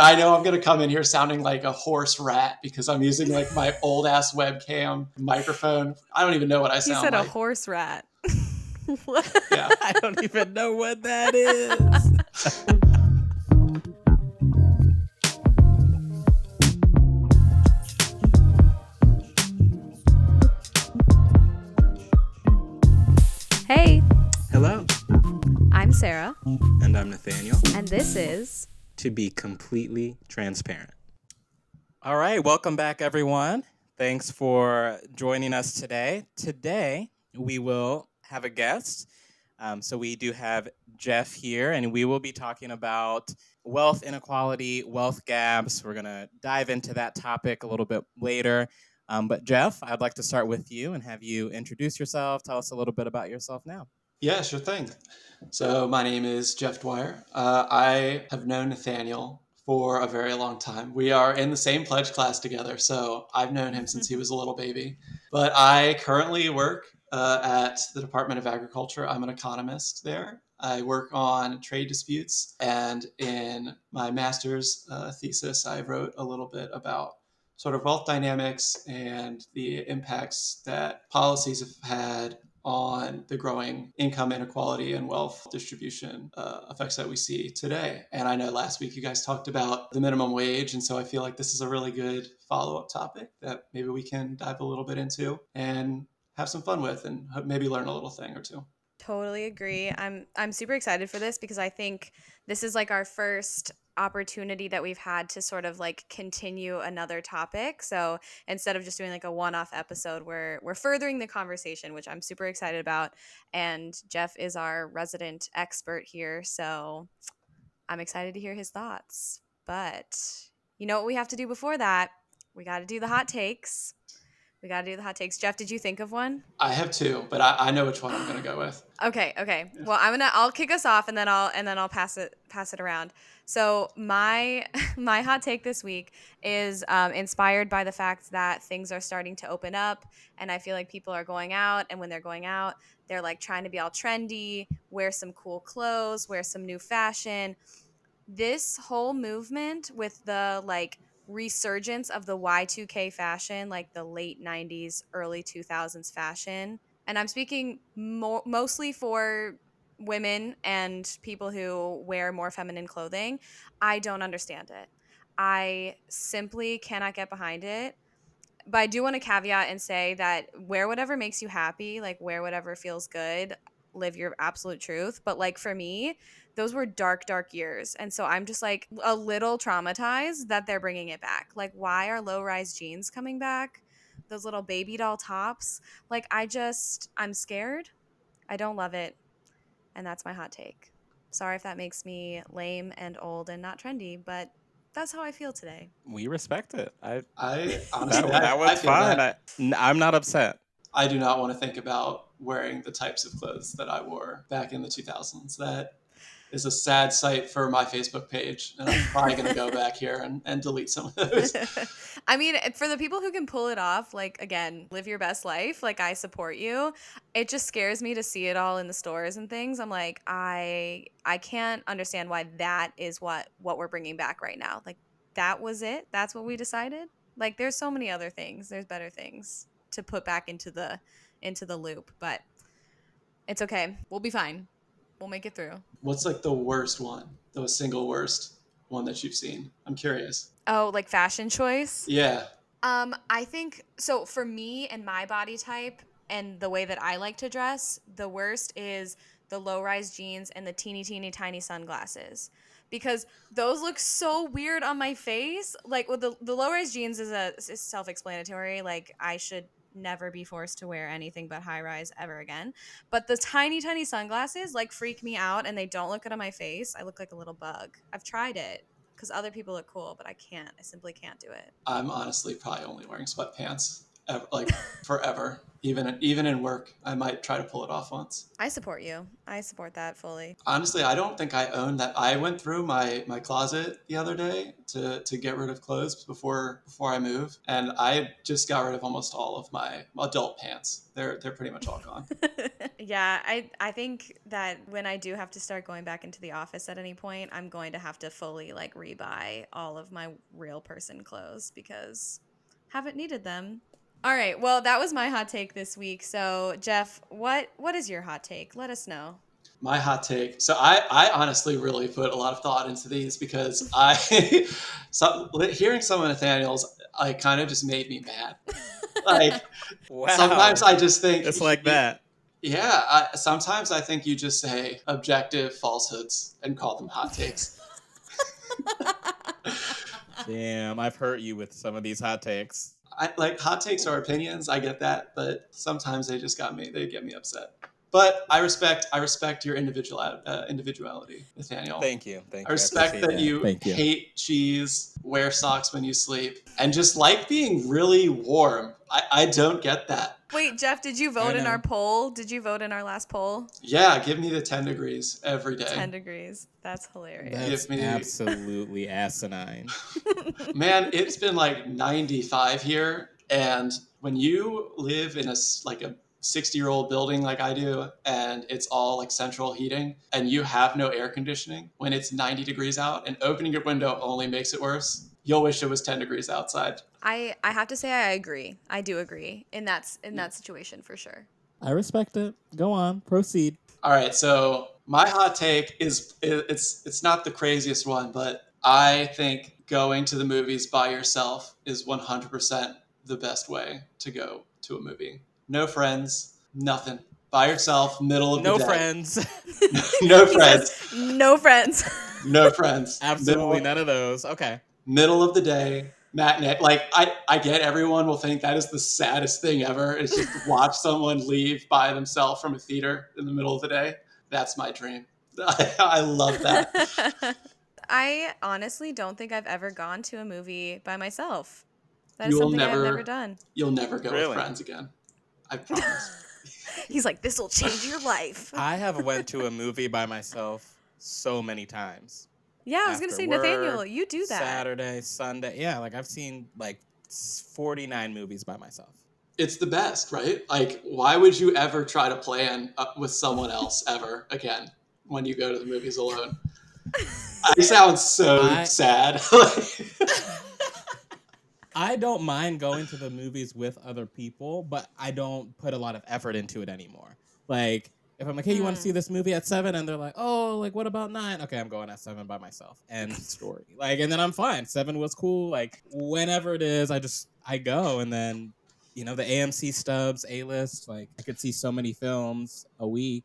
I know I'm gonna come in here sounding like a horse rat because I'm using like my old ass webcam microphone. I don't even know what I sound. He sound said like. a horse rat. Yeah. I don't even know what that is. Hey, Hello, I'm Sarah, and I'm Nathaniel. and this is To be completely transparent. All right, welcome back, everyone. Thanks for joining us today. Today, we will have a guest. Um, so, we do have Jeff here, and we will be talking about wealth inequality, wealth gaps. We're going to dive into that topic a little bit later. Um, but, Jeff, I'd like to start with you and have you introduce yourself. Tell us a little bit about yourself now. Yeah, sure thing. So my name is Jeff Dwyer. Uh, I have known Nathaniel for a very long time. We are in the same pledge class together, so I've known him since he was a little baby. But I currently work uh, at the Department of Agriculture. I'm an economist there. I work on trade disputes, and in my master's uh, thesis, I wrote a little bit about sort of wealth dynamics and the impacts that policies have had on the growing income inequality and wealth distribution uh, effects that we see today. And I know last week you guys talked about the minimum wage. And so I feel like this is a really good follow up topic that maybe we can dive a little bit into and have some fun with and maybe learn a little thing or two. totally agree. I'm I'm super excited for this because I think this is like our first opportunity that we've had to sort of like continue another topic. So instead of just doing like a one-off episode, we're we're furthering the conversation, which I'm super excited about. And Jeff is our resident expert here, so I'm excited to hear his thoughts. But you know what we have to do before that? We got to do the hot takes. We got to do the hot takes. Jeff, did you think of one? I have two, but I, I know which one I'm going to go with. Okay, okay. Well, I'm gonna I'll kick us off and then I'll and then I'll pass it pass it around. So my my hot take this week is um, inspired by the fact that things are starting to open up, and I feel like people are going out, and when they're going out, they're like trying to be all trendy, wear some cool clothes, wear some new fashion. This whole movement with the like resurgence of the Y2K fashion, like the late 90s, early 2000s fashion. And I'm speaking mo- mostly for women and people who wear more feminine clothing. I don't understand it. I simply cannot get behind it. But I do want to caveat and say that wear whatever makes you happy, like wear whatever feels good, live your absolute truth. But like for me, those were dark, dark years. And so I'm just like a little traumatized that they're bringing it back. Like, why are low rise jeans coming back? Those little baby doll tops. Like, I just, I'm scared. I don't love it. And that's my hot take. Sorry if that makes me lame and old and not trendy, but that's how I feel today. We respect it. I, I honestly, that, I- that was feel fine. that. I, n- I'm not upset. I do not want to think about wearing the types of clothes that I wore back in the 2000s. That is a sad sight for my Facebook page. And I'm probably going to go back here and, and delete some of those. I mean, for the people who can pull it off, like again, live your best life, like I support you. It just scares me to see it all in the stores and things. I'm like, I I can't understand why that is what what we're bringing back right now. Like that was it. That's what we decided. Like there's so many other things. There's better things to put back into the into the loop, but it's okay. We'll be fine. We'll make it through. What's like the worst one? The single worst one that you've seen? I'm curious. Oh, like fashion choice? Yeah. Um, I think so for me and my body type and the way that I like to dress, the worst is the low rise jeans and the teeny teeny tiny sunglasses. Because those look so weird on my face. Like with the, the low rise jeans is a is self explanatory. Like I should never be forced to wear anything but high rise ever again. But the tiny tiny sunglasses like freak me out and they don't look good on my face. I look like a little bug. I've tried it because other people look cool, but I can't. I simply can't do it. I'm honestly probably only wearing sweatpants ever, like forever. Even even in work, I might try to pull it off once. I support you. I support that fully. Honestly, I don't think I own that. I went through my my closet the other day to to get rid of clothes before before I move, and I just got rid of almost all of my adult pants. They're they're pretty much all gone. yeah, I I think that when I do have to start going back into the office at any point, I'm going to have to fully like rebuy all of my real person clothes because haven't needed them. All right. Well, that was my hot take this week. So, Jeff, what what is your hot take? Let us know. My hot take. So I, I honestly really put a lot of thought into these because I, so, hearing some of Nathaniel's, I kind of just made me mad. Like Wow. sometimes I just think it's like that. Yeah, I, sometimes I think you just say objective falsehoods and call them hot takes. Damn, I've hurt you with some of these hot takes. I like hot takes are opinions. I get that, but sometimes they just got me. They get me upset. But I respect. I respect your individual uh, individuality, Nathaniel. Thank you. Thank you. I you. respect appreciate that you, Thank you. hate cheese, wear socks when you sleep, and just like being really warm. I, I don't get that. Wait, Jeff, did you vote in our poll? Did you vote in our last poll? Yeah, give me the ten degrees every day. 10 degrees. That's hilarious. That's Give me- absolutely asinine. Man, it's been like 95 here, and when you live in a like a 60 year old building like I do, and it's all like central heating, and you have no air conditioning when it's 90 degrees out, and opening your window only makes it worse. You'll wish it was 10 degrees outside. I I have to say I agree. I do agree in that in that situation for sure. I respect it. Go on, proceed. All right, so my hot take is it's it's not the craziest one, but I think going to the movies by yourself is 100% the best way to go to a movie. No friends, nothing. By yourself, middle of No the day. friends. no friends. no friends. No friends. Absolutely Middle, none of those. Okay. Middle of the day, matinee. Like I, I get everyone will think that is the saddest thing ever. Is just to watch someone leave by themselves from a theater in the middle of the day. That's my dream. I, I love that. I honestly don't think I've ever gone to a movie by myself. That is You will something never- I've never done. You'll never go Really? with friends again. I promise. He's like, this will change your life. I have went to a movie by myself so many times. Yeah, I was gonna say, work, Nathaniel, you do that. Saturday, Sunday. Yeah, like I've seen like 49 movies by myself. it's the best, right? Like, why would you ever try to plan uh, with someone else ever again when you go to the movies alone? I sound so I- sad. I don't mind going to the movies with other people, but I don't put a lot of effort into it anymore. Like, if I'm like, hey, you want to Hmm. see this movie at seven? And they're like, oh, like, what about nine? Okay, I'm going at seven by myself. End story. Like, and then I'm fine. Seven was cool. Like, whenever it is, I just, I go. And then, you know, the AMC stubs, A list, like, I could see so many films a week.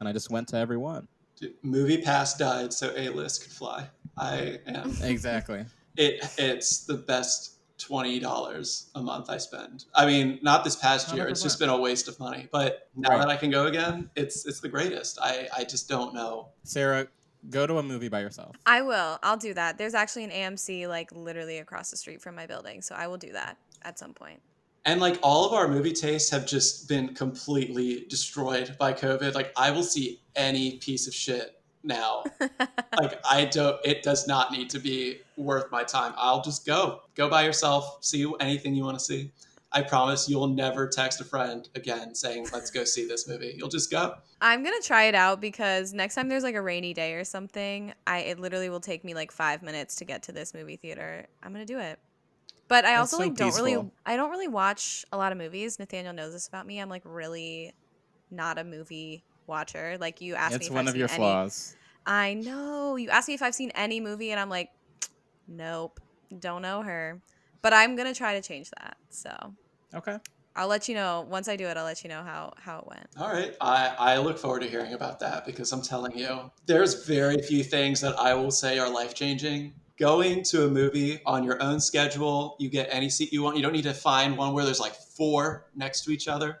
And I just went to every one. Dude, Movie Pass died so A list could fly. I am. Exactly. It it's the best twenty dollars a month I spend. I mean, not this past year. It's just been a waste of money. But now Right. that I can go again, it's it's the greatest. I I just don't know. Sarah, go to a movie by yourself. I will. I'll do that. There's actually an AMC like literally across the street from my building, so I will do that at some point. And like all of our movie tastes have just been completely destroyed by COVID. Like I will see any piece of shit now. like I don't it does not need to be worth my time. I'll just go. Go by yourself, see anything you want to see. I promise you'll never text a friend again saying, "Let's go see this movie." You'll just go. I'm gonna try it out because next time there's like a rainy day or something, I it literally will take me like five minutes to get to this movie theater. I'm gonna do it. But I That's also so like don't really. I don't really watch a lot of movies. Nathaniel knows this about me. I'm like really not a movie watcher. Like you asked me It's if one I've of your any- flaws. I know. You asked me if I've seen any movie and I'm like, nope, don't know her. But I'm gonna try to change that. So Okay. I'll let you know once I do it. I'll let you know how how it went. All right. I, I look forward to hearing about that because I'm telling you, there's very few things that I will say are life changing. Going to a movie on your own schedule, you get any seat you want. You don't need to find one where there's like four next to each other.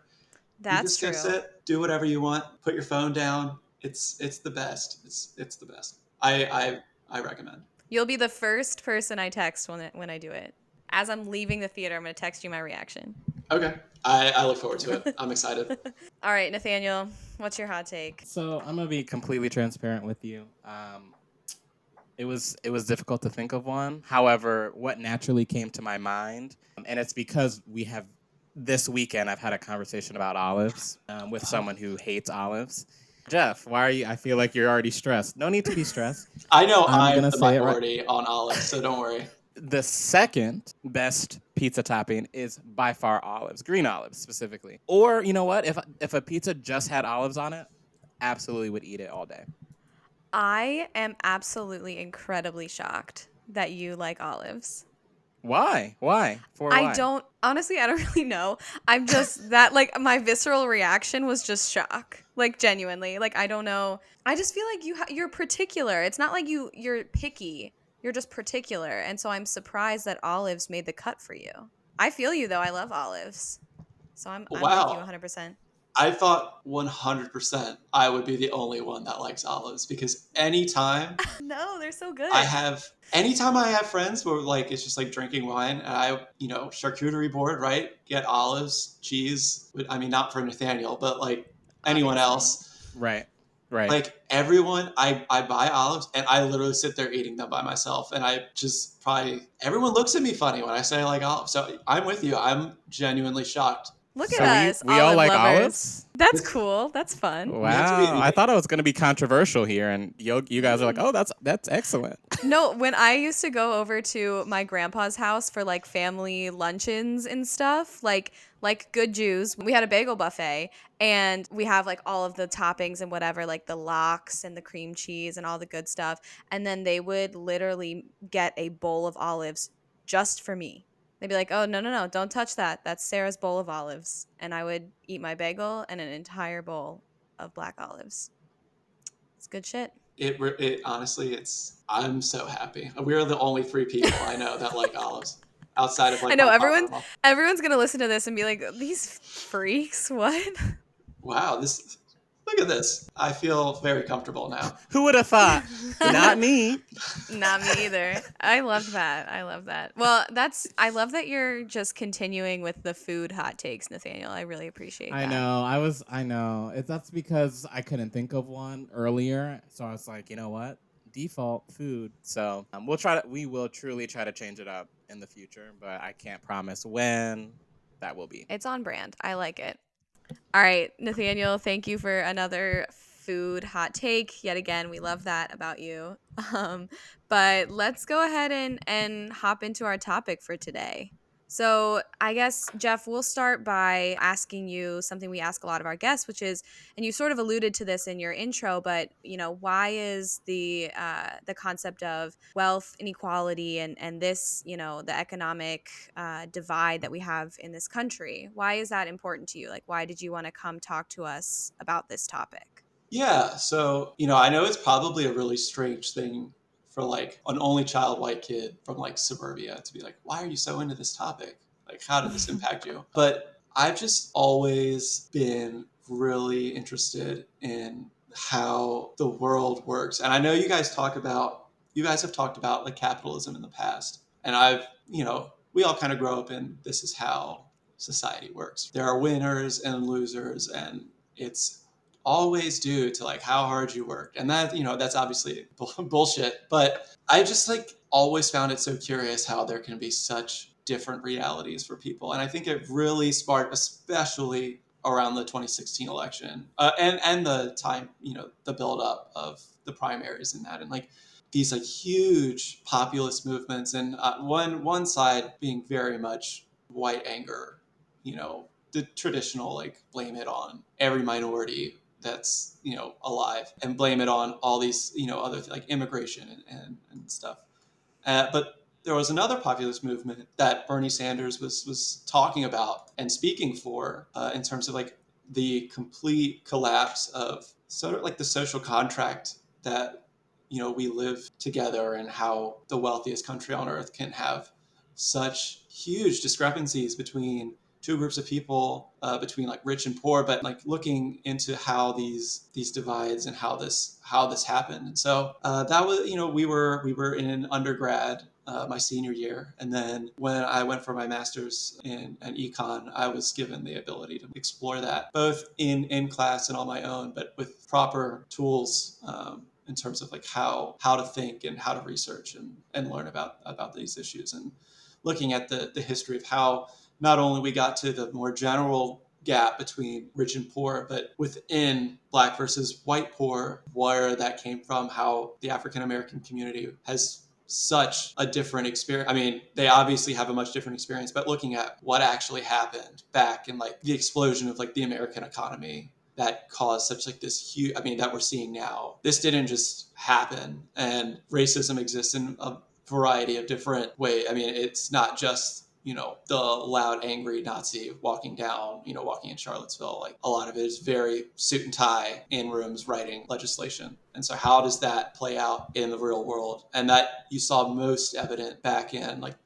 That's you true. just go sit, do whatever you want, put your phone down. It's it's the best. It's it's the best. I I, I recommend. You'll be the first person I text when it, when I do it. As I'm leaving the theater, I'm gonna text you my reaction. Okay. I, I look forward to it. I'm excited. All right, Nathaniel, what's your hot take? So I'm gonna be completely transparent with you. Um, it was it was difficult to think of one. However, what naturally came to my mind, um, and it's because we have this weekend I've had a conversation about olives um, with someone who hates olives. Jeff, why are you? I feel like you're already stressed. No need to be stressed. I know I'm I'm, gonna the say it right- on olives, so don't worry. The second best pizza topping is by far olives, green olives specifically. Or you know what? If if a pizza just had olives on it, absolutely would eat it all day. I am absolutely incredibly shocked that you like olives. Why? Why? For I why? don't honestly I don't really know. I'm just that like my visceral reaction was just shock. Like genuinely. Like I don't know. I just feel like you ha- you're particular. It's not like you you're picky. You're just particular. And so I'm surprised that olives made the cut for you. I feel you though. I love olives. So I'm, I'm Wow. with you 100%. I thought 100% I would be the only one that likes olives because anytime No, they're so good. I have, anytime I have friends where like it's just like drinking wine and I, you know, charcuterie board, right? Get olives, cheese. I mean, not for Nathaniel, but like anyone else. Right. Right. Like everyone, I, I buy olives and I literally sit there eating them by myself. And I just probably, everyone looks at me funny when I say I like olives. So I'm with you. I'm genuinely shocked. Look So at we- us. we all like lovers. olives? That's cool. That's fun. have to be- Wow, I thought it was going to be controversial here, and you, you guys are like, "Oh, that's that's excellent." No, when I used to go over to my grandpa's house for like family luncheons and stuff, like like good Jews, we had a bagel buffet and we have like all of the toppings and whatever, like the lox and the cream cheese and all the good stuff. And then they would literally get a bowl of olives just for me. They'd be like, "Oh, no, no, no, don't touch that. That's Sarah's bowl of olives." And I would eat my bagel and an entire bowl of black olives. It's good shit. It, it honestly, it's, I'm so happy. We're the only three people I know that like olives outside of like, I know, everyone. everyone's- Everyone's gonna listen to this and be like, "These freaks, what?" Wow, this, look at this. I feel very comfortable now. Who would have thought? Not me. Not me either. I love that. I love that. Well, that's. I love that you're just continuing with the food hot takes, Nathaniel. I really appreciate that. I know. I was. I know. It, that's because I couldn't think of one earlier, so I was like, you know what? Default food. So um, we'll try to. We will truly try to change it up in the future, but I can't promise when that will be. It's on brand. I like it. All right, Nathaniel, thank you for another food hot take. Yet again, we love that about you. Um, but let's go ahead and, and hop into our topic for today. So, I guess, Jeff, we'll start by asking you something we ask a lot of our guests, which is, and you sort of alluded to this in your intro, but you know, why is the uh, the concept of wealth inequality and and this, you know, the economic uh, divide that we have in this country, why is that important to you? Like, why did you want to come talk to us about this topic? Yeah, so you know, I know it's probably a really strange thing for like an only child white kid from like suburbia to be like, why are you so into this topic? Like, how did this impact you? But I've just always been really interested in how the world works. And I know you guys talk about, you guys have talked about like capitalism in the past. And I've, you know, we all kind of grow up in this is how society works. There are winners and losers, and it's always due to like how hard you work and that you know that's obviously bull- bullshit but i just like always found it so curious how there can be such different realities for people. And i think it really sparked especially around the 2016 election uh, and and the time you know the build up of the primaries and that and like these like huge populist movements and uh, one one side being very much white anger you know the traditional like blame it on every minority that's you know alive and blame it on all these you know other like immigration and, and, and stuff. Uh, but there was another populist movement that bernie sanders was was talking about and speaking for uh, in terms of like the complete collapse of sort of like the social contract that you know we live together and how the wealthiest country on earth can have such huge discrepancies between two groups of people uh, between like rich and poor but like looking into how these these divides and how this how this happened and so uh, that was you know we were we were in undergrad uh, my senior year. And then when I went for my master's in an econ, I was given the ability to explore that both in, in class and on my own, but with proper tools um, in terms of like how how to think and how to research and, and learn about about these issues and looking at the, the history of how not only we got to the more general gap between rich and poor, but within black versus white poor, where that came from, how the African American community has such a different experience. I mean, they obviously have a much different experience, but looking at what actually happened back in like the explosion of like the American economy that caused such like this huge I mean that we're seeing now. This didn't just happen and racism exists in a variety of different ways. I mean, it's not just you know the loud angry nazi walking down you know walking in charlottesville like a lot of it is very suit and tie in rooms writing legislation. And so how does that play out in the real world? And that you saw most evident back in like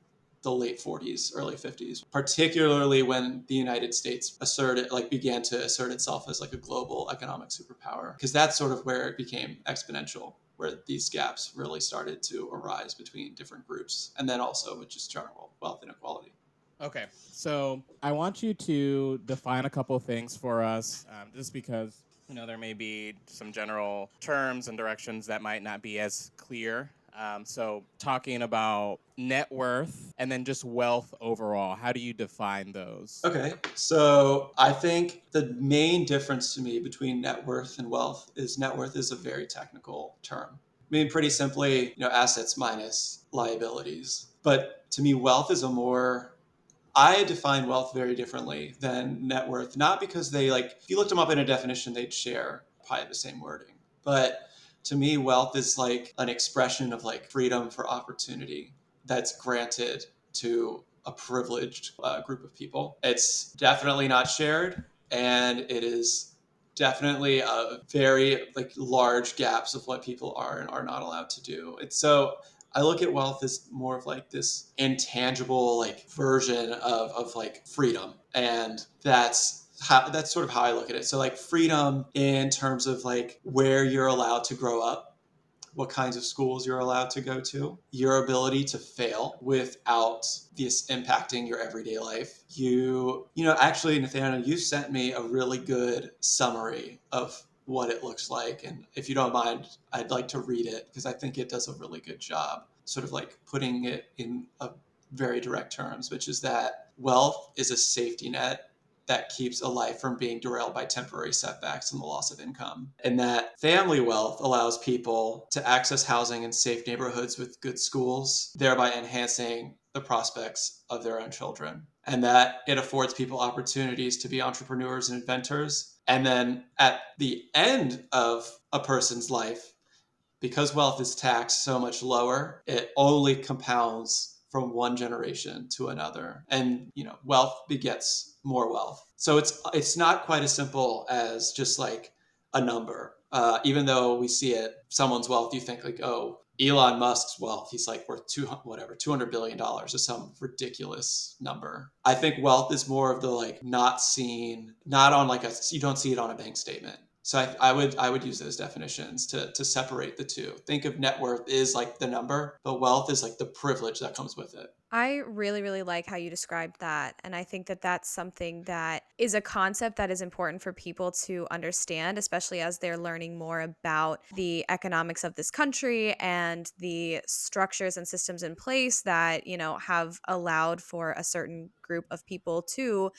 the late 40s early 50s particularly when the united states asserted like began to assert itself as like a global economic superpower because that's sort of where it became exponential where these gaps really started to arise between different groups and then also with just general wealth inequality. Okay, so I want you to define a couple things for us, um, just because you know there may be some general terms and directions that might not be as clear um, so, talking about net worth and then just wealth overall, how do you define those? Okay, so I think the main difference to me between net worth and wealth is net worth is a very technical term. I mean, pretty simply, you know, assets minus liabilities. But to me, wealth is a more I define wealth very differently than net worth, not because they like, if you looked them up in a definition, they'd share probably the same wording. But to me, wealth is like an expression of like freedom for opportunity that's granted to a privileged uh, group of people. It's definitely not shared, and it is definitely a very like large gaps of what people are and are not allowed to do. It's so I look at wealth as more of like this intangible like version of, of like freedom. And that's how, that's sort of how I look at it. So like freedom in terms of like where you're allowed to grow up, what kinds of schools you're allowed to go to, your ability to fail without this impacting your everyday life. You, you know, actually, Nathaniel, you sent me a really good summary of what it looks like. And if you don't mind, I'd like to read it because I think it does a really good job, sort of like putting it in a very direct terms, which is that wealth is a safety net that keeps a life from being derailed by temporary setbacks and the loss of income. And that family wealth allows people to access housing in safe neighborhoods with good schools, thereby enhancing the prospects of their own children. And that it affords people opportunities to be entrepreneurs and inventors. And then at the end of a person's life, because wealth is taxed so much lower, it only compounds from one generation to another. And, you know, wealth begets more wealth. So it's it's not quite as simple as just like a number. Uh, even though we see it, someone's wealth, you think like, oh, Elon Musk's wealth, he's like worth two whatever, two hundred billion dollars, is some ridiculous number. I think wealth is more of the like not seen, not on like a you don't see it on a bank statement. So I, I, would I would use those definitions to to separate the two. Think of net worth is like the number, but wealth is like the privilege that comes with it. I really, really like how you described that. And I think that that's something that is a concept that is important for people to understand, especially as they're learning more about the economics of this country and the structures and systems in place that, you know, have allowed for a certain group of people to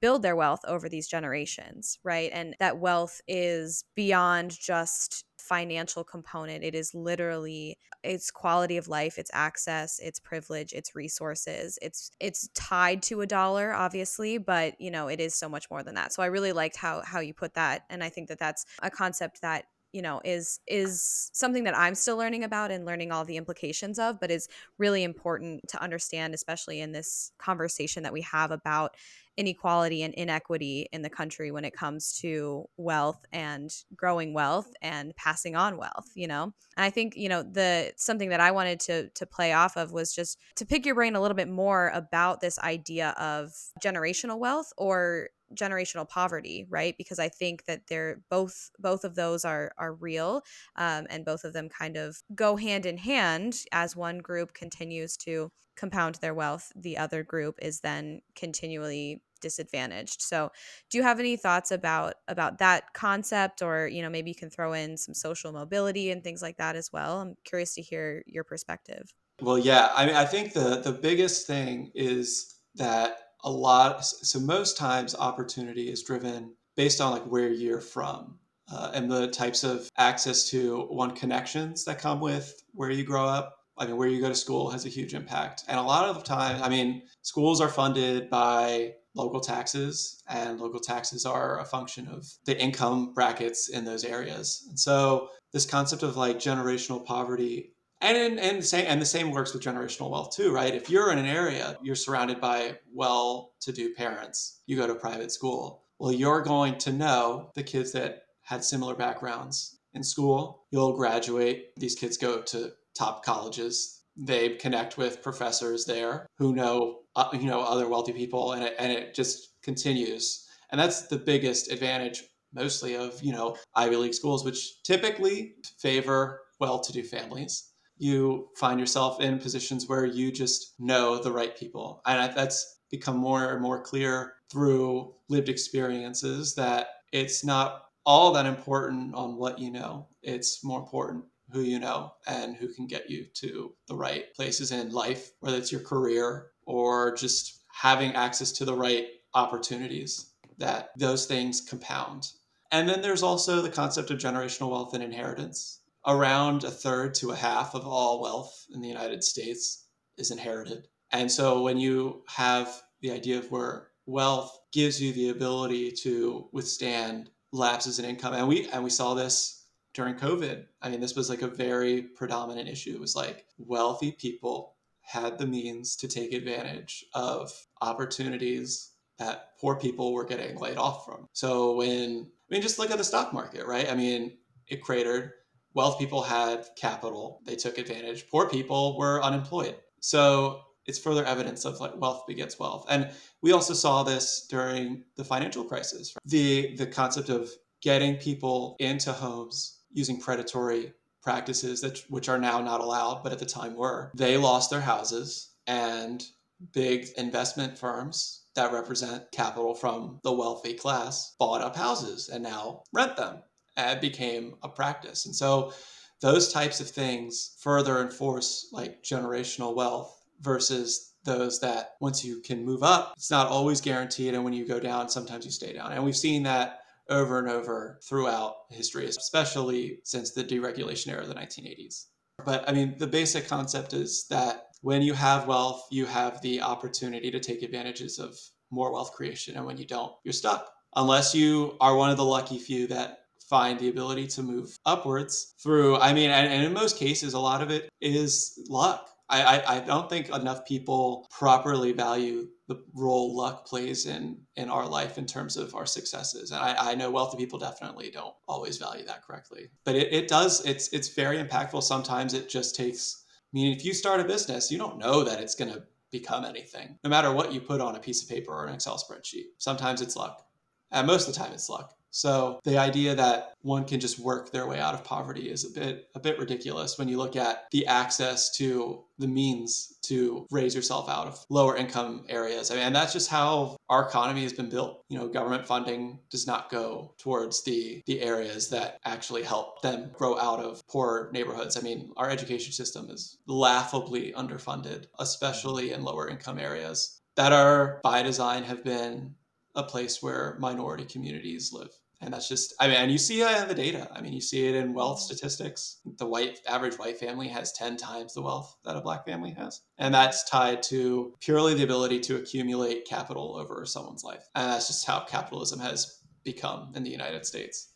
build their wealth over these generations, right? And that wealth is beyond just financial component. It is literally it's quality of life, it's access, it's privilege, it's resources. It's it's tied to a dollar obviously, but you know, it is so much more than that. So I really liked how how you put that and I think that that's a concept that you know is is something that i'm still learning about and learning all the implications of but is really important to understand especially in this conversation that we have about inequality and inequity in the country when it comes to wealth and growing wealth and passing on wealth you know? And i think you know the something that i wanted to to play off of was just to pick your brain a little bit more about this idea of generational wealth or generational poverty right? Because i think that they're both both of those are are real um, and both of them kind of go hand in hand as one group continues to compound their wealth the other group is then continually disadvantaged. So do you have any thoughts about about that concept? Or you know maybe you can throw in some social mobility and things like that as well. I'm curious to hear your perspective. Well yeah i mean i think the the biggest thing is that a lot so most times opportunity is driven based on like where you're from uh, and the types of access to one connections that come with where you grow up. I mean, where you go to school has a huge impact. And a lot of the time, I mean, schools are funded by local taxes, and local taxes are a function of the income brackets in those areas. And so, this concept of like generational poverty and and the same and the same works with generational wealth too right if you're in an area you're surrounded by well-to-do parents you go to private school well you're going to know the kids that had similar backgrounds in school you'll graduate these kids go to top colleges they connect with professors there who know uh, you know other wealthy people and it, and it just continues and that's the biggest advantage mostly of you know ivy league schools which typically favor well-to-do families you find yourself in positions where you just know the right people. And that's become more and more clear through lived experiences that it's not all that important on what you know. It's more important who you know and who can get you to the right places in life, whether it's your career or just having access to the right opportunities, that those things compound. And then there's also the concept of generational wealth and inheritance around a third to a half of all wealth in the United States is inherited. And so when you have the idea of where wealth gives you the ability to withstand lapses in income and we and we saw this during covid i mean this was like a very predominant issue. It was like wealthy people had the means to take advantage of opportunities that poor people were getting laid off from. So when i mean just look at the stock market right? I mean it cratered. Wealth people had capital. They took advantage. Poor people were unemployed. So it's further evidence of like wealth begets wealth. And we also saw this during the financial crisis the the concept of getting people into homes using predatory practices that which are now not allowed but at the time were they lost their houses and big investment firms that represent capital from the wealthy class bought up houses and now rent them it became a practice. And so those types of things further enforce like generational wealth versus those that once you can move up, it's not always guaranteed. And when you go down, sometimes you stay down. And we've seen that over and over throughout history, especially since the deregulation era of the 1980s. But I mean, the basic concept is that when you have wealth, you have the opportunity to take advantages of more wealth creation. And when you don't, you're stuck. Unless you are one of the lucky few that find the ability to move upwards through i mean and, and in most cases a lot of it is luck I, I, I don't think enough people properly value the role luck plays in in our life in terms of our successes. And i, I know wealthy people definitely don't always value that correctly. But it, it does it's it's very impactful. Sometimes it just takes i mean if you start a business you don't know that it's going to become anything no matter what you put on a piece of paper or an excel spreadsheet. Sometimes it's luck. And most of the time it's luck so the idea that one can just work their way out of poverty is a bit a bit ridiculous when you look at the access to the means to raise yourself out of lower income areas. I mean, that's just how our economy has been built. You know, government funding does not go towards the the areas that actually help them grow out of poor neighborhoods. I mean, our education system is laughably underfunded, especially in lower income areas that are by design have been a place where minority communities live. And that's just i mean and you see in the data. I mean you see it in wealth statistics. The white average white family has 10 times the wealth that a black family has. And that's tied to purely the ability to accumulate capital over someone's life. And that's just how capitalism has become in the united states.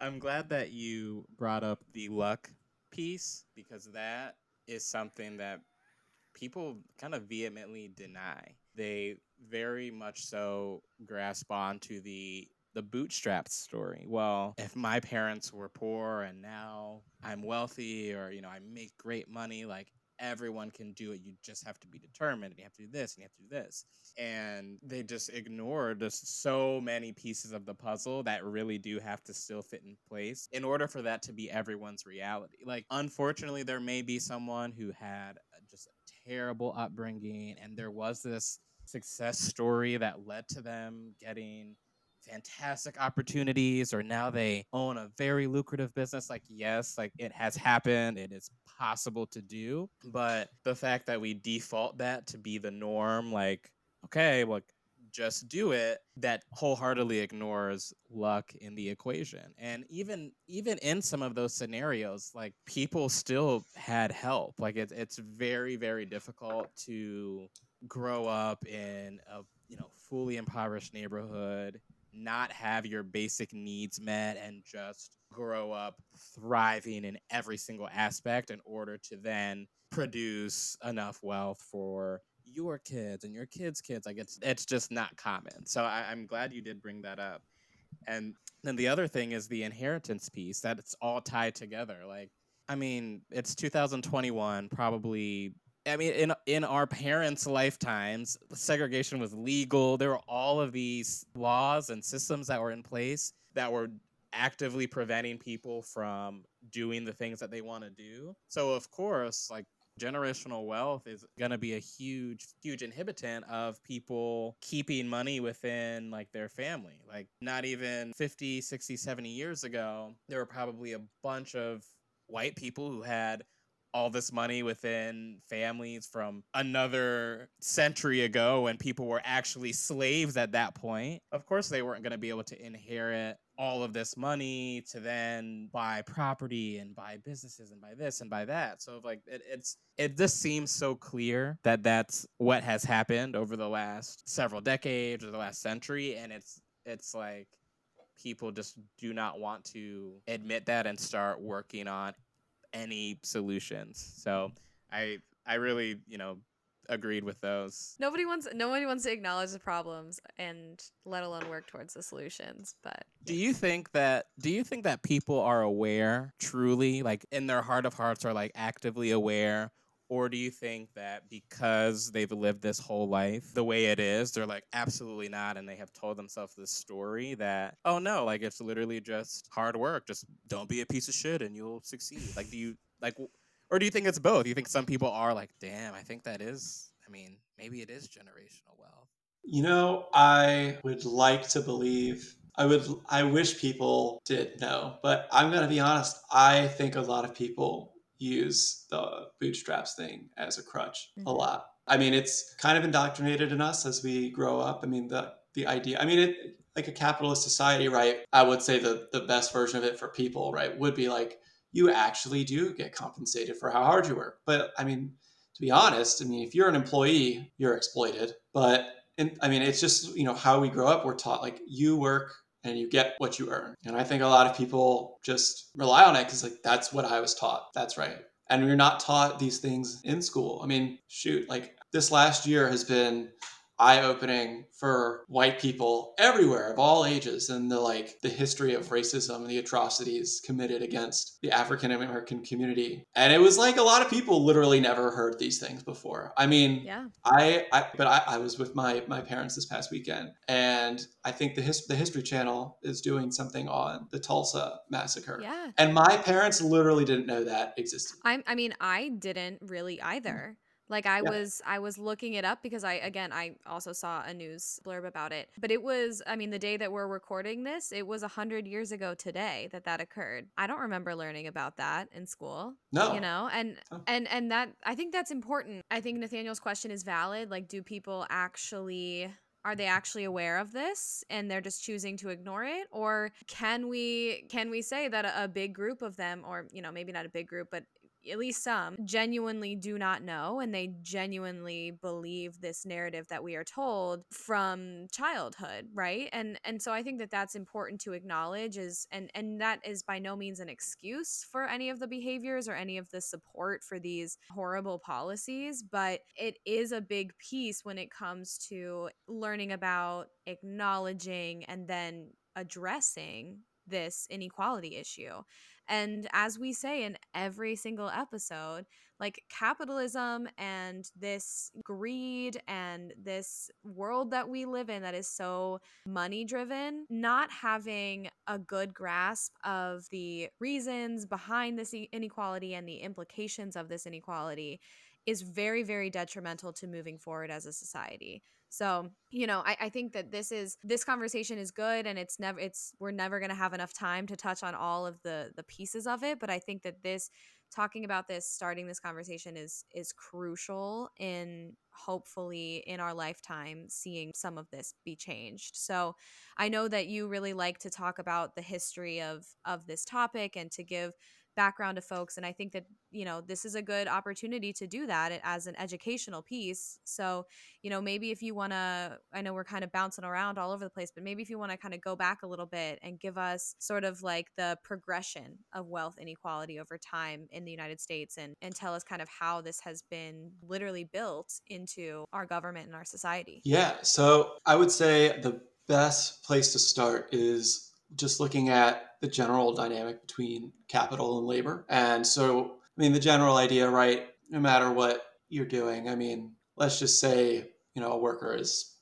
I'm glad that you brought up the luck piece because that is something that people kind of vehemently deny. They very much so grasp onto the the bootstrapped story. Well, if my parents were poor and now I'm wealthy or you know I make great money, like everyone can do it. You just have to be determined and you have to do this and you have to do this. And they just ignored just so many pieces of the puzzle that really do have to still fit in place in order for that to be everyone's reality. Like, unfortunately, there may be someone who had just a terrible upbringing and there was this success story that led to them getting fantastic opportunities or now they own a very lucrative business like yes like it has happened it is possible to do. But the fact that we default that to be the norm like okay like just do it that wholeheartedly ignores luck in the equation. And even even in some of those scenarios like people still had help. Like it, it's very very difficult to grow up in a you know fully impoverished neighborhood not have your basic needs met and just grow up thriving in every single aspect in order to then produce enough wealth for your kids and your kids' kids. Like it's it's just not common. So I, I'm glad you did bring that up. And then the other thing is the inheritance piece that it's all tied together. Like I mean, it's 2021, probably I mean, in in our parents' lifetimes, segregation was legal. There were all of these laws and systems that were in place that were actively preventing people from doing the things that they want to do. So of course, like generational wealth is going to be a huge huge inhibitant of people keeping money within like their family. Like not even 50, 60, 70 years ago, there were probably a bunch of white people who had all this money within families from another century ago when people were actually slaves at that point. Of course, they weren't going to be able to inherit all of this money to then buy property and buy businesses and buy this and buy that. So like it, it's it just seems so clear that that's what has happened over the last several decades or the last century and it's it's like people just do not want to admit that and start working on any solutions. So I I really you know agreed with those. Nobody wants nobody wants to acknowledge the problems and let alone work towards the solutions. But do you think that do you think that people are aware truly, like in their heart of hearts, are like actively aware? Or do you think that because they've lived this whole life the way it is, they're like, absolutely not. And they have told themselves this story that, oh no, like it's literally just hard work. Just don't be a piece of shit and you'll succeed. Like, do you, like, or do you think it's both? You think some people are like, damn, I think that is, I mean, maybe it is generational wealth? You know, I would like to believe. I would I wish people did know, but I'm going to be honest, I think a lot of people use the bootstraps thing as a crutch mm-hmm. a lot. I mean, it's kind of indoctrinated in us as we grow up. I mean, the the idea. I mean, it like a capitalist society, right? I would say the the best version of it for people, right, would be like you actually do get compensated for how hard you work. But I mean, to be honest, I mean, if you're an employee, you're exploited. But in, I mean, it's just, you know, how we grow up, we're taught like you work and you get what you earn. And I think a lot of people just rely on it because like that's what I was taught. That's right. And we're not taught these things in school. I mean, shoot, like this last year has been eye opening for white people everywhere of all ages and the like the history of racism and the atrocities committed against the African American community. And it was like a lot of people literally never heard these things before. I mean, yeah. I, I but I, I was with my my parents this past weekend and I think the his, the History Channel is doing something on the Tulsa massacre. Yeah. And my parents literally didn't know that existed. I I mean, I didn't really either. Like I yeah. was I was looking it up because I again I also saw a news blurb about it. But it was I mean the day that we're recording this, it was a 100 years ago today that that occurred. I don't remember learning about that in school. No. You know, and oh. and and that I think that's important. I think Nathaniel's question is valid. Like do people actually are they actually aware of this and they're just choosing to ignore it or can we can we say that a, a big group of them or you know maybe not a big group but at least some genuinely do not know and they genuinely believe this narrative that we are told from childhood right? And and so i think that that's important to acknowledge is and and that is by no means an excuse for any of the behaviors or any of the support for these horrible policies but it is a big piece when it comes to learning about acknowledging and then addressing this inequality issue And as we say in every single episode, like capitalism and this greed and this world that we live in that is so money driven, not having a good grasp of the reasons behind this inequality and the implications of this inequality is very, very detrimental to moving forward as a society. So, you know, I, I think that this is this conversation is good and it's never it's we're never gonna have enough time to touch on all of the the pieces of it. But I think that this talking about this starting this conversation is is crucial in hopefully in our lifetime seeing some of this be changed so i know that you really like to talk about the history of of this topic and to give background to folks and i think that you know this is a good opportunity to do that as an educational piece. So you know maybe if you want to i know we're kind of bouncing around all over the place but maybe if you want to kind of go back a little bit and give us sort of like the progression of wealth inequality over time in the united states and and tell us kind of how this has been literally built into our government and our society. Yeah so i would say the best place to start is just looking at the general dynamic between capital and labor. And so, I mean, the general idea, right? No matter what you're doing, I mean, let's just say, you know, a worker is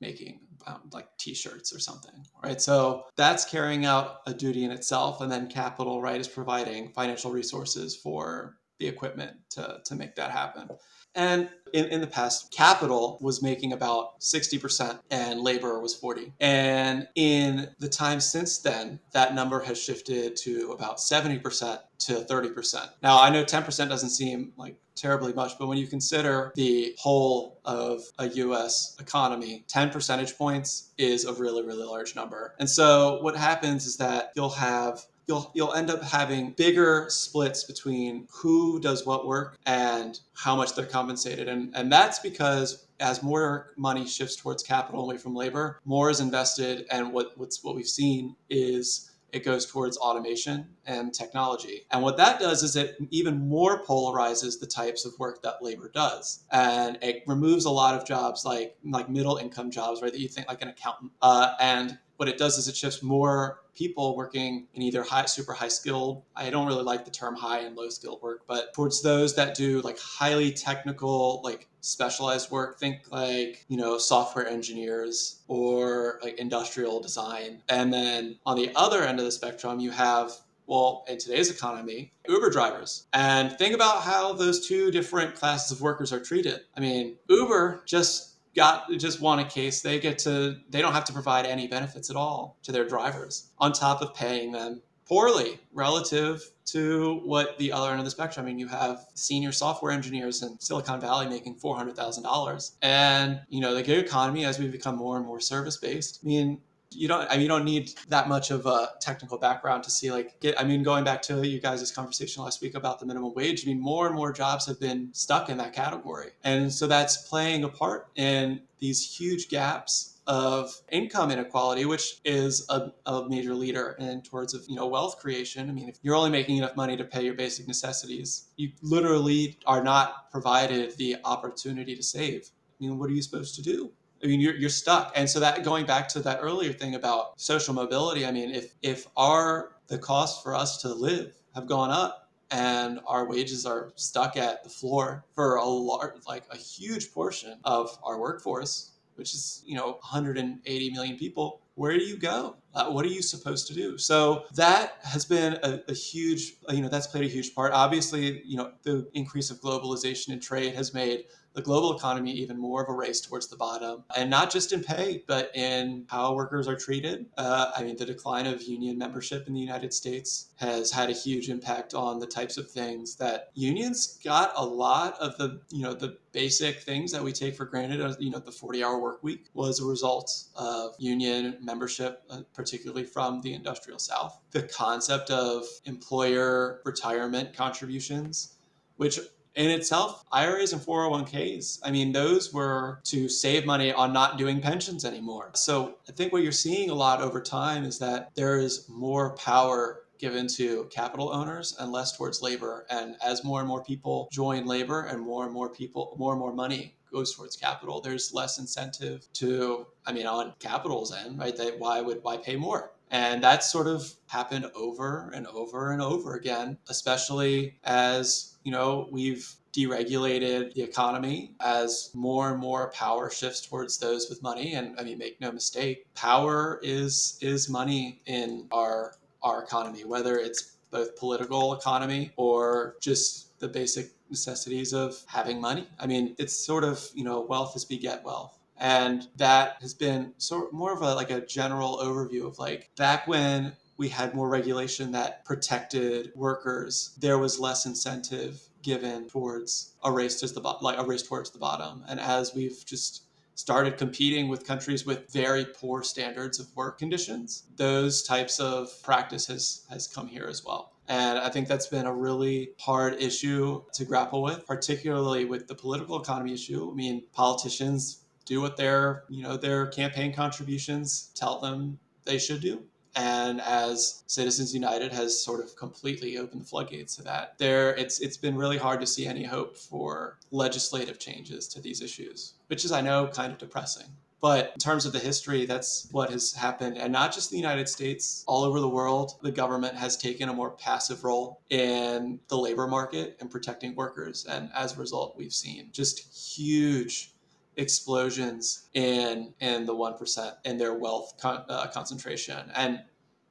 making um, like t-shirts or something right so that's carrying out a duty in itself and then capital right is providing financial resources for the equipment to, to make that happen and in, in the past, capital was making about 60% and labor was 40. And in the time since then, that number has shifted to about 70% to 30%. Now, I know 10% doesn't seem like terribly much, but when you consider the whole of a US economy, 10 percentage points is a really, really large number. And so what happens is that you'll have you'll you'll end up having bigger splits between who does what work and how much they're compensated and and that's because as more money shifts towards capital away from labor more is invested and what what's what we've seen is it goes towards automation and technology. And what that does is it even more polarizes the types of work that labor does. And it removes a lot of jobs like like middle income jobs, right? That you think like an accountant. Uh, and what it does is it shifts more people working in either high, super high skilled. I don't really like the term high and low skilled work, but towards those that do like highly technical, like specialized work. Think like, you know, software engineers or like industrial design. And then on the other end of the spectrum, you have well, in today's economy, Uber drivers. And think about how those two different classes of workers are treated. I mean, Uber just got just won a case they get to they don't have to provide any benefits at all to their drivers on top of paying them poorly relative to what the other end of the spectrum. I mean, you have senior software engineers in Silicon Valley making four hundred thousand dollars, and you know the gig economy as we become more and more service based. I mean, you don't I mean you don't need that much of a technical background to see like get I mean going back to you guys' conversation last week about the minimum wage I mean more and more jobs have been stuck in that category and so that's playing a part in these huge gaps of income inequality, which is a, a, major leader in towards of you know wealth creation. I mean, if you're only making enough money to pay your basic necessities, you literally are not provided the opportunity to save. I mean, what are you supposed to do? I mean, you're, you're stuck. And so that going back to that earlier thing about social mobility, I mean, if, if our, the cost for us to live have gone up and our wages are stuck at the floor for a large, like a huge portion of our workforce, which is, you know, 180 million people, where do you go? Uh, what are you supposed to do? So that has been a, a, huge, you know, that's played a huge part. Obviously, you know, the increase of globalization and trade has made the global economy even more of a race towards the bottom, and not just in pay, but in how workers are treated. Uh, I mean, the decline of union membership in the United States has had a huge impact on the types of things that unions got a lot of the, you know, the basic things that we take for granted, you know, the 40 hour work week was a result of union membership, uh, particularly from the industrial South. The concept of employer retirement contributions, which in itself, IRAs and 401ks, I mean, those were to save money on not doing pensions anymore. So I think what you're seeing a lot over time is that there is more power given to capital owners and less towards labor. And as more and more people join labor and more and more people, more and more money goes towards capital, there's less incentive to, I mean, on capital's end, right? That why would why pay more? And that sort of happened over and over and over again, especially as, you know, we've deregulated the economy as more and more power shifts towards those with money and I mean make no mistake power is is money in our our economy whether it's both political economy or just the basic necessities of having money. I mean, it's sort of, you know, wealth is beget wealth. And that has been sort more of a like a general overview of like back when we had more regulation that protected workers, there was less incentive given towards a race to the bo- like a race towards the bottom. And as we've just started competing with countries with very poor standards of work conditions, those types of practice has, has come here as well. And I think that's been a really hard issue to grapple with, particularly with the political economy issue. I mean, politicians do what their, you know, their campaign contributions tell them they should do and as Citizens United has sort of completely opened the floodgates to that, there it's it's been really hard to see any hope for legislative changes to these issues, which is I know kind of depressing. But in terms of the history, that's what has happened. And not just the United States, all over the world, the government has taken a more passive role in the labor market and protecting workers. And as a result, we've seen just huge explosions in in the 1% in their wealth con- uh, concentration. And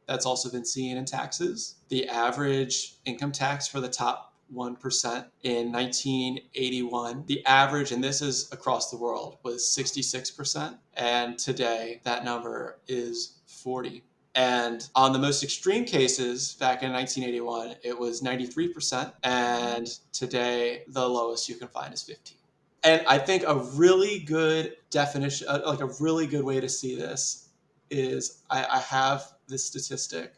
that's also been seen in taxes. The average income tax for the top 1% in 1981 the average and this is across the world was 66% and today that number is 40 and on the most extreme cases back in 1981 it was 93% and today the lowest you can find is 15 and I think a really good definition, uh, like a really good way to see this, is I, I have this statistic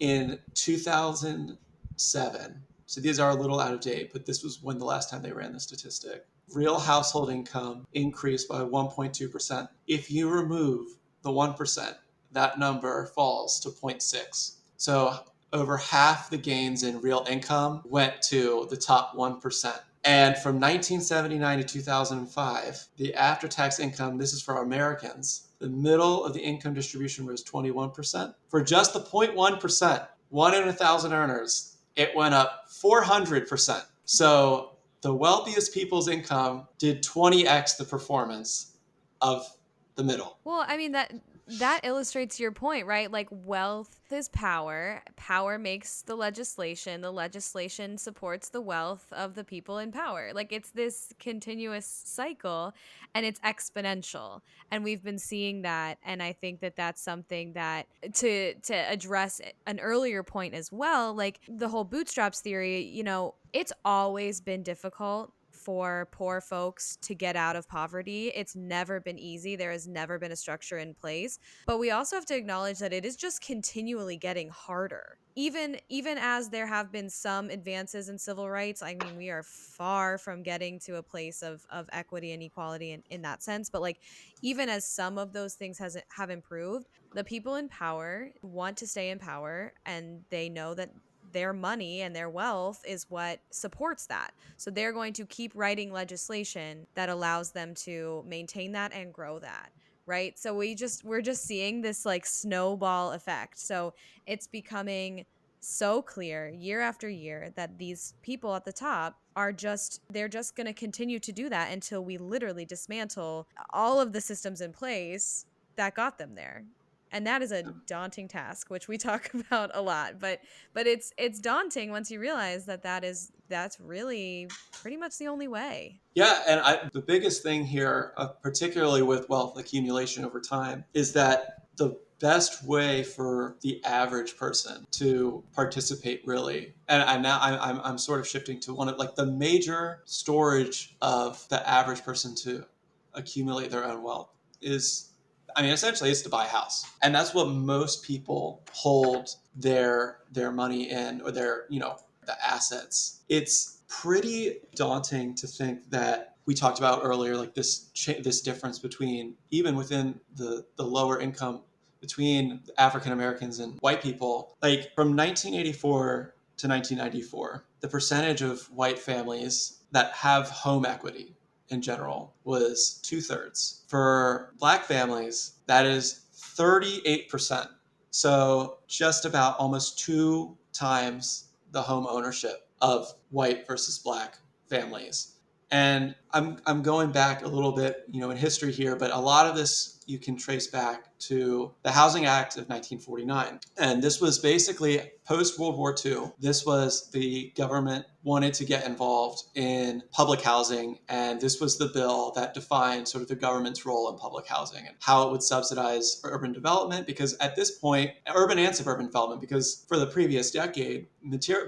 in 2007. So these are a little out of date, but this was when the last time they ran the statistic. Real household income increased by 1.2%. If you remove the 1%, that number falls to 0.6. So over half the gains in real income went to the top 1%. And from 1979 to 2005, the after tax income, this is for Americans, the middle of the income distribution was 21%. For just the 0.1%, one in a thousand earners, it went up 400%. So the wealthiest people's income did 20x the performance of the middle. Well, I mean that that illustrates your point, right? Like wealth is power. Power makes the legislation. The legislation supports the wealth of the people in power. Like it's this continuous cycle and it's exponential. And we've been seeing that and I think that that's something that to to address an earlier point as well, like the whole bootstraps theory, you know, it's always been difficult for poor folks to get out of poverty. It's never been easy. There has never been a structure in place. But we also have to acknowledge that it is just continually getting harder. Even even as there have been some advances in civil rights, I mean we are far from getting to a place of, of equity and equality in, in that sense. But like even as some of those things has have improved, the people in power want to stay in power and they know that their money and their wealth is what supports that. So they're going to keep writing legislation that allows them to maintain that and grow that right? So we just we're just seeing this like snowball effect. So it's becoming so clear year after year that these people at the top are just they're just going to continue to do that until we literally dismantle all of the systems in place that got them there and that is a daunting task which we talk about a lot but but it's it's daunting once you realize that that is that's really pretty much the only way. Yeah and I, the biggest thing here uh, particularly with wealth accumulation over time is that the best way for the average person to participate really and I now I'm, I'm sort of shifting to one of like the major storage of the average person to accumulate their own wealth is I mean, essentially, it's to buy a house, and that's what most people hold their their money in, or their you know the assets. It's pretty daunting to think that we talked about earlier, like this cha- this difference between even within the the lower income between African Americans and white people. Like from 1984 to 1994, the percentage of white families that have home equity in general was two thirds. For black families, that is 38%. So just about almost two times the home ownership of white versus black families. And I'm, I'm going back a little bit, you know, in history here, but a lot of this you can trace back to the Housing Act of 1949. And this was basically post World War II. This was the government wanted to get involved in public housing. And this was the bill that defined sort of the government's role in public housing and how it would subsidize urban development. Because at this point, urban and suburban development, because for the previous decade,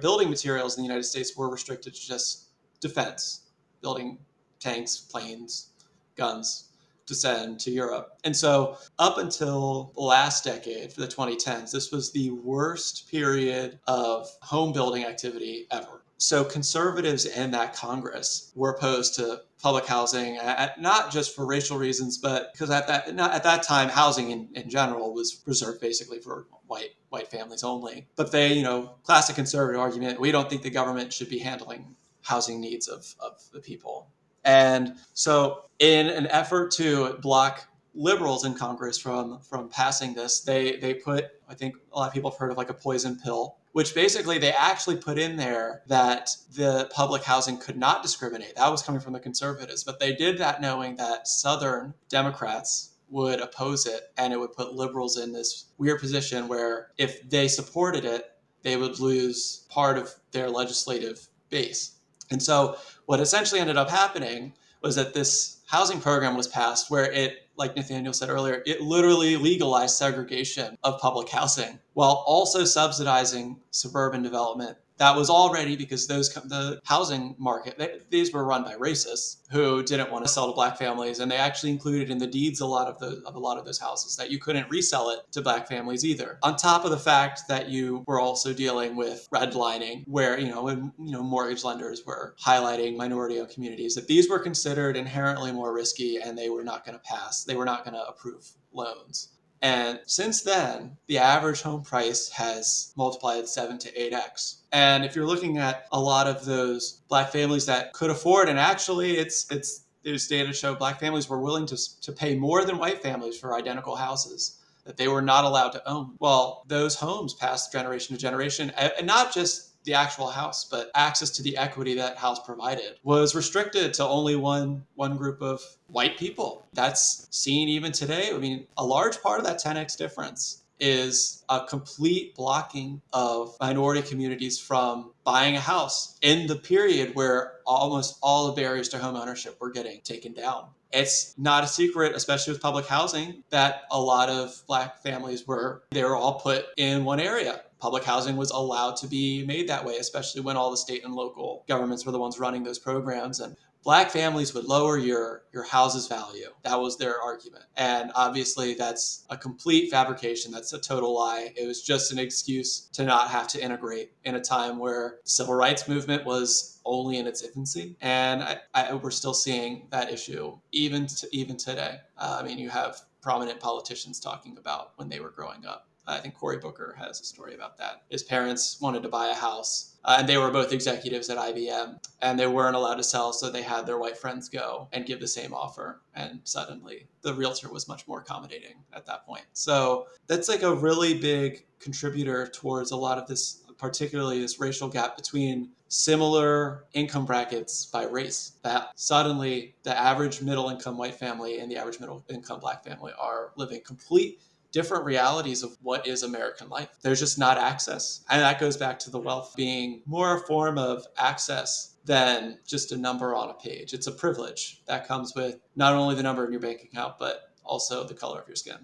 building materials in the United States were restricted to just defense building tanks, planes, guns to send to Europe. And so, up until the last decade, for the 2010s, this was the worst period of home building activity ever. So, conservatives in that Congress were opposed to public housing, at, not just for racial reasons, but because at that at that time, housing in, in general was reserved basically for white white families only. But they, you know, classic conservative argument: we don't think the government should be handling housing needs of, of the people. And so, in an effort to block liberals in Congress from from passing this, they they put I think a lot of people have heard of like a poison pill, which basically they actually put in there that the public housing could not discriminate. That was coming from the conservatives, but they did that knowing that Southern Democrats would oppose it and it would put liberals in this weird position where if they supported it, they would lose part of their legislative base. And so what essentially ended up happening was that this housing program was passed where it like Nathaniel said earlier, it literally legalized segregation of public housing while also subsidizing suburban development that was already because those the housing market they, these were run by racists who didn't want to sell to black families and they actually included in the deeds a lot of the of a lot of those houses that you couldn't resell it to black families either. On top of the fact that you were also dealing with redlining where you know when you know mortgage lenders were highlighting minority owned communities that these were considered inherently more risky and they were not going to pass they were not going to approve loans and since then, the average home price has multiplied 7 to 8x. And if you're looking at a lot of those black families that could afford and actually it's it's there's data show black families were willing to, to pay more than white families for identical houses that they were not allowed to own. Well, those homes passed generation to generation and not just the actual house, but access to the equity that house provided was restricted to only one one group of white people. That's seen even today. I mean, a large part of that 10x difference is a complete blocking of minority communities from buying a house in the period where almost all the barriers to home ownership were getting taken down. It's not a secret, especially with public housing, that a lot of black families were they were all put in one area public housing was allowed to be made that way, especially when all the state and local governments were the ones running those programs. And black families would lower your your house's value. That was their argument. And obviously that's a complete fabrication. That's a total lie. It was just an excuse to not have to integrate in a time where the civil rights movement was only in its infancy. And I, I, we're still seeing that issue even to, even today. Uh, I mean, you have prominent politicians talking about when they were growing up. I think Cory Booker has a story about that. His parents wanted to buy a house, uh, and they were both executives at IBM, and they weren't allowed to sell, so they had their white friends go and give the same offer. And suddenly, the realtor was much more accommodating at that point. So that's like a really big contributor towards a lot of this, particularly this racial gap between similar income brackets by race that suddenly the average middle income white family and the average middle income black family are living complete different realities of what is American life. There's just not access. And that goes back to the wealth being more a form of access than just a number on a page. It's a privilege that comes with not only the number in your bank account, but also the color of your skin.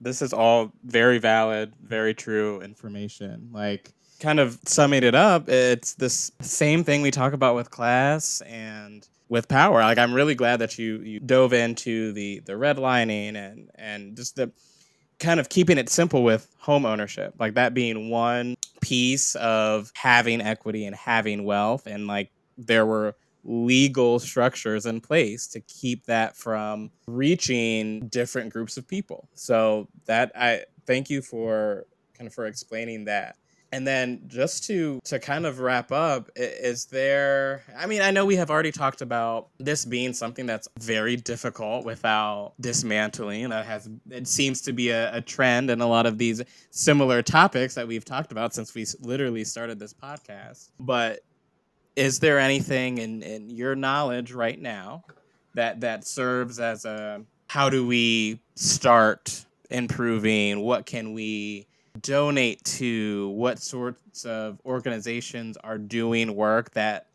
This is all very valid, very true information. Like, kind of summing it up, it's this same thing we talk about with class and with power. Like, I'm really glad that you you dove into the the redlining and and just the kind of keeping it simple with home ownership, like that being one piece of having equity and having wealth. And like there were legal structures in place to keep that from reaching different groups of people. So that I thank you for kind of for explaining that. And then just to to kind of wrap up, is there I mean, I know we have already talked about this being something that's very difficult without dismantling. That has it seems to be a, a trend in a lot of these similar topics that we've talked about since we literally started this podcast. But is there anything in, in your knowledge right now that that serves as a how do we start improving? What can we donate to? What sorts of organizations are doing work that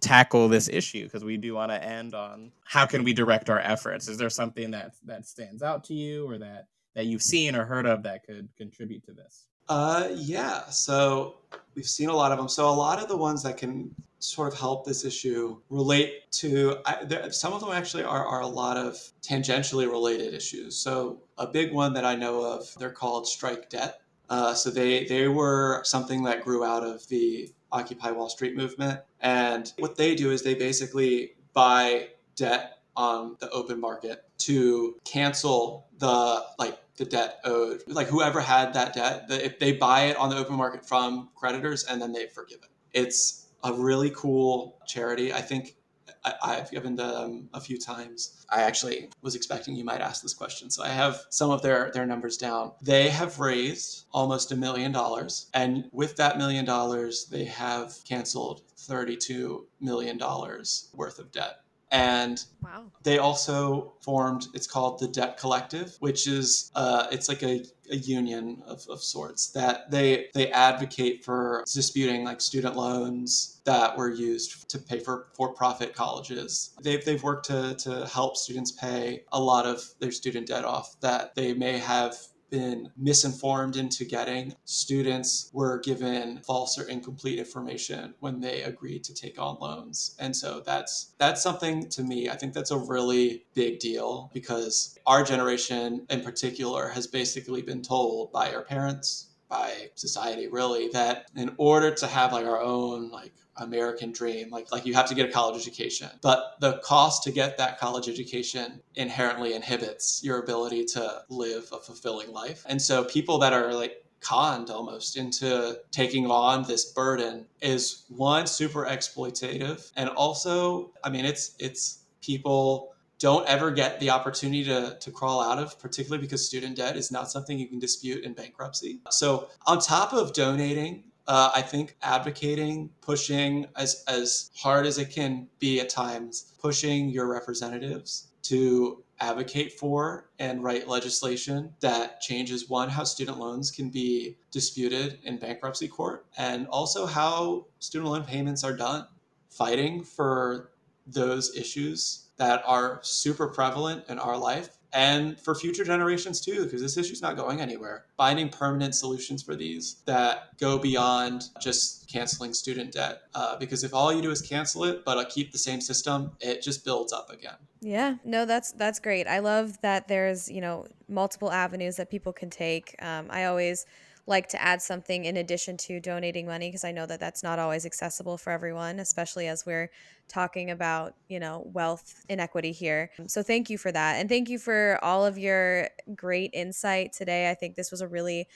tackle this issue? Because we do want to end on how can we direct our efforts? Is there something that that stands out to you or that that you've seen or heard of that could contribute to this? Uh, yeah. So we've seen a lot of them. So a lot of the ones that can sort of help this issue relate to I, there, some of them actually are, are a lot of tangentially related issues. So a big one that I know of, they're called strike debt. Uh, so they they were something that grew out of the Occupy Wall Street movement, and what they do is they basically buy debt on the open market to cancel the like the debt owed like whoever had that debt if they buy it on the open market from creditors and then they forgive it. It's a really cool charity. I think I, have given them a few times. I actually was expecting you might ask this question, so I have some of their their numbers down. They have raised almost a million dollars, and with that million dollars, they have canceled thirty-two million dollars worth of debt. And wow. they also formed, it's called the Debt Collective, which is, uh, it's like a, a union of, of sorts that they, they advocate for disputing like student loans that were used to pay for for-profit colleges. They've, they've worked to, to help students pay a lot of their student debt off that they may have been misinformed into getting. Students were given false or incomplete information when they agreed to take on loans. And so that's that's something to me, I think that's a really big deal because our generation in particular has basically been told by our parents, by society really that in order to have like our own like American dream. Like like you have to get a college education, but the cost to get that college education inherently inhibits your ability to live a fulfilling life. And so people that are like conned almost into taking on this burden is one super exploitative and also i mean it's it's people don't ever get the opportunity to, to crawl out of, particularly because student debt is not something you can dispute in bankruptcy. So, on top of donating uh, I think advocating, pushing as, as hard as it can be at times, pushing your representatives to advocate for and write legislation that changes one, how student loans can be disputed in bankruptcy court, and also how student loan payments are done. Fighting for those issues that are super prevalent in our life and for future generations too, because this issue is not going anywhere. Finding permanent solutions for these that go beyond just canceling student debt. Uh, because if all you do is cancel it, but keep the same system, it just builds up again. Yeah, no, that's that's great. I love that there's you know multiple avenues that people can take. Um, I always like to add something in addition to donating money because I know that that's not always accessible for everyone, especially as we're talking about, you know, wealth inequity here. So thank you for that. And thank you for all of your great insight today. I think this was a really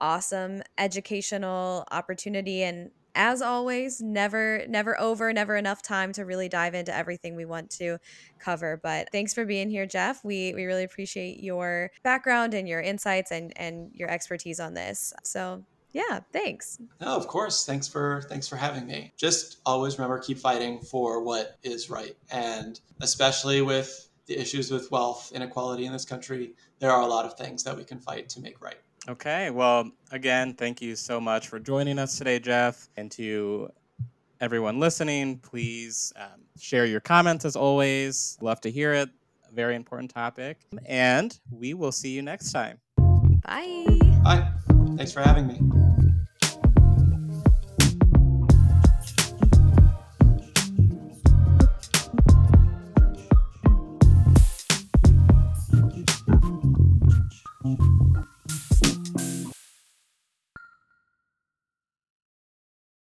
awesome educational opportunity and as always, never never over, never enough time to really dive into everything we want to cover. But thanks for being here, Jeff. We we really appreciate your background and your insights and and your expertise on this. So yeah, thanks. No, of course. Thanks for thanks for having me. Just always remember keep fighting for what is right. And especially with the issues with wealth inequality in this country, there are a lot of things that we can fight to make right. Okay. Well, again, thank you so much for joining us today, Jeff. And to everyone listening, please um, share your comments as always. Love to hear it. A very important topic. And we will see you next time. Bye. Bye. Thanks for having me.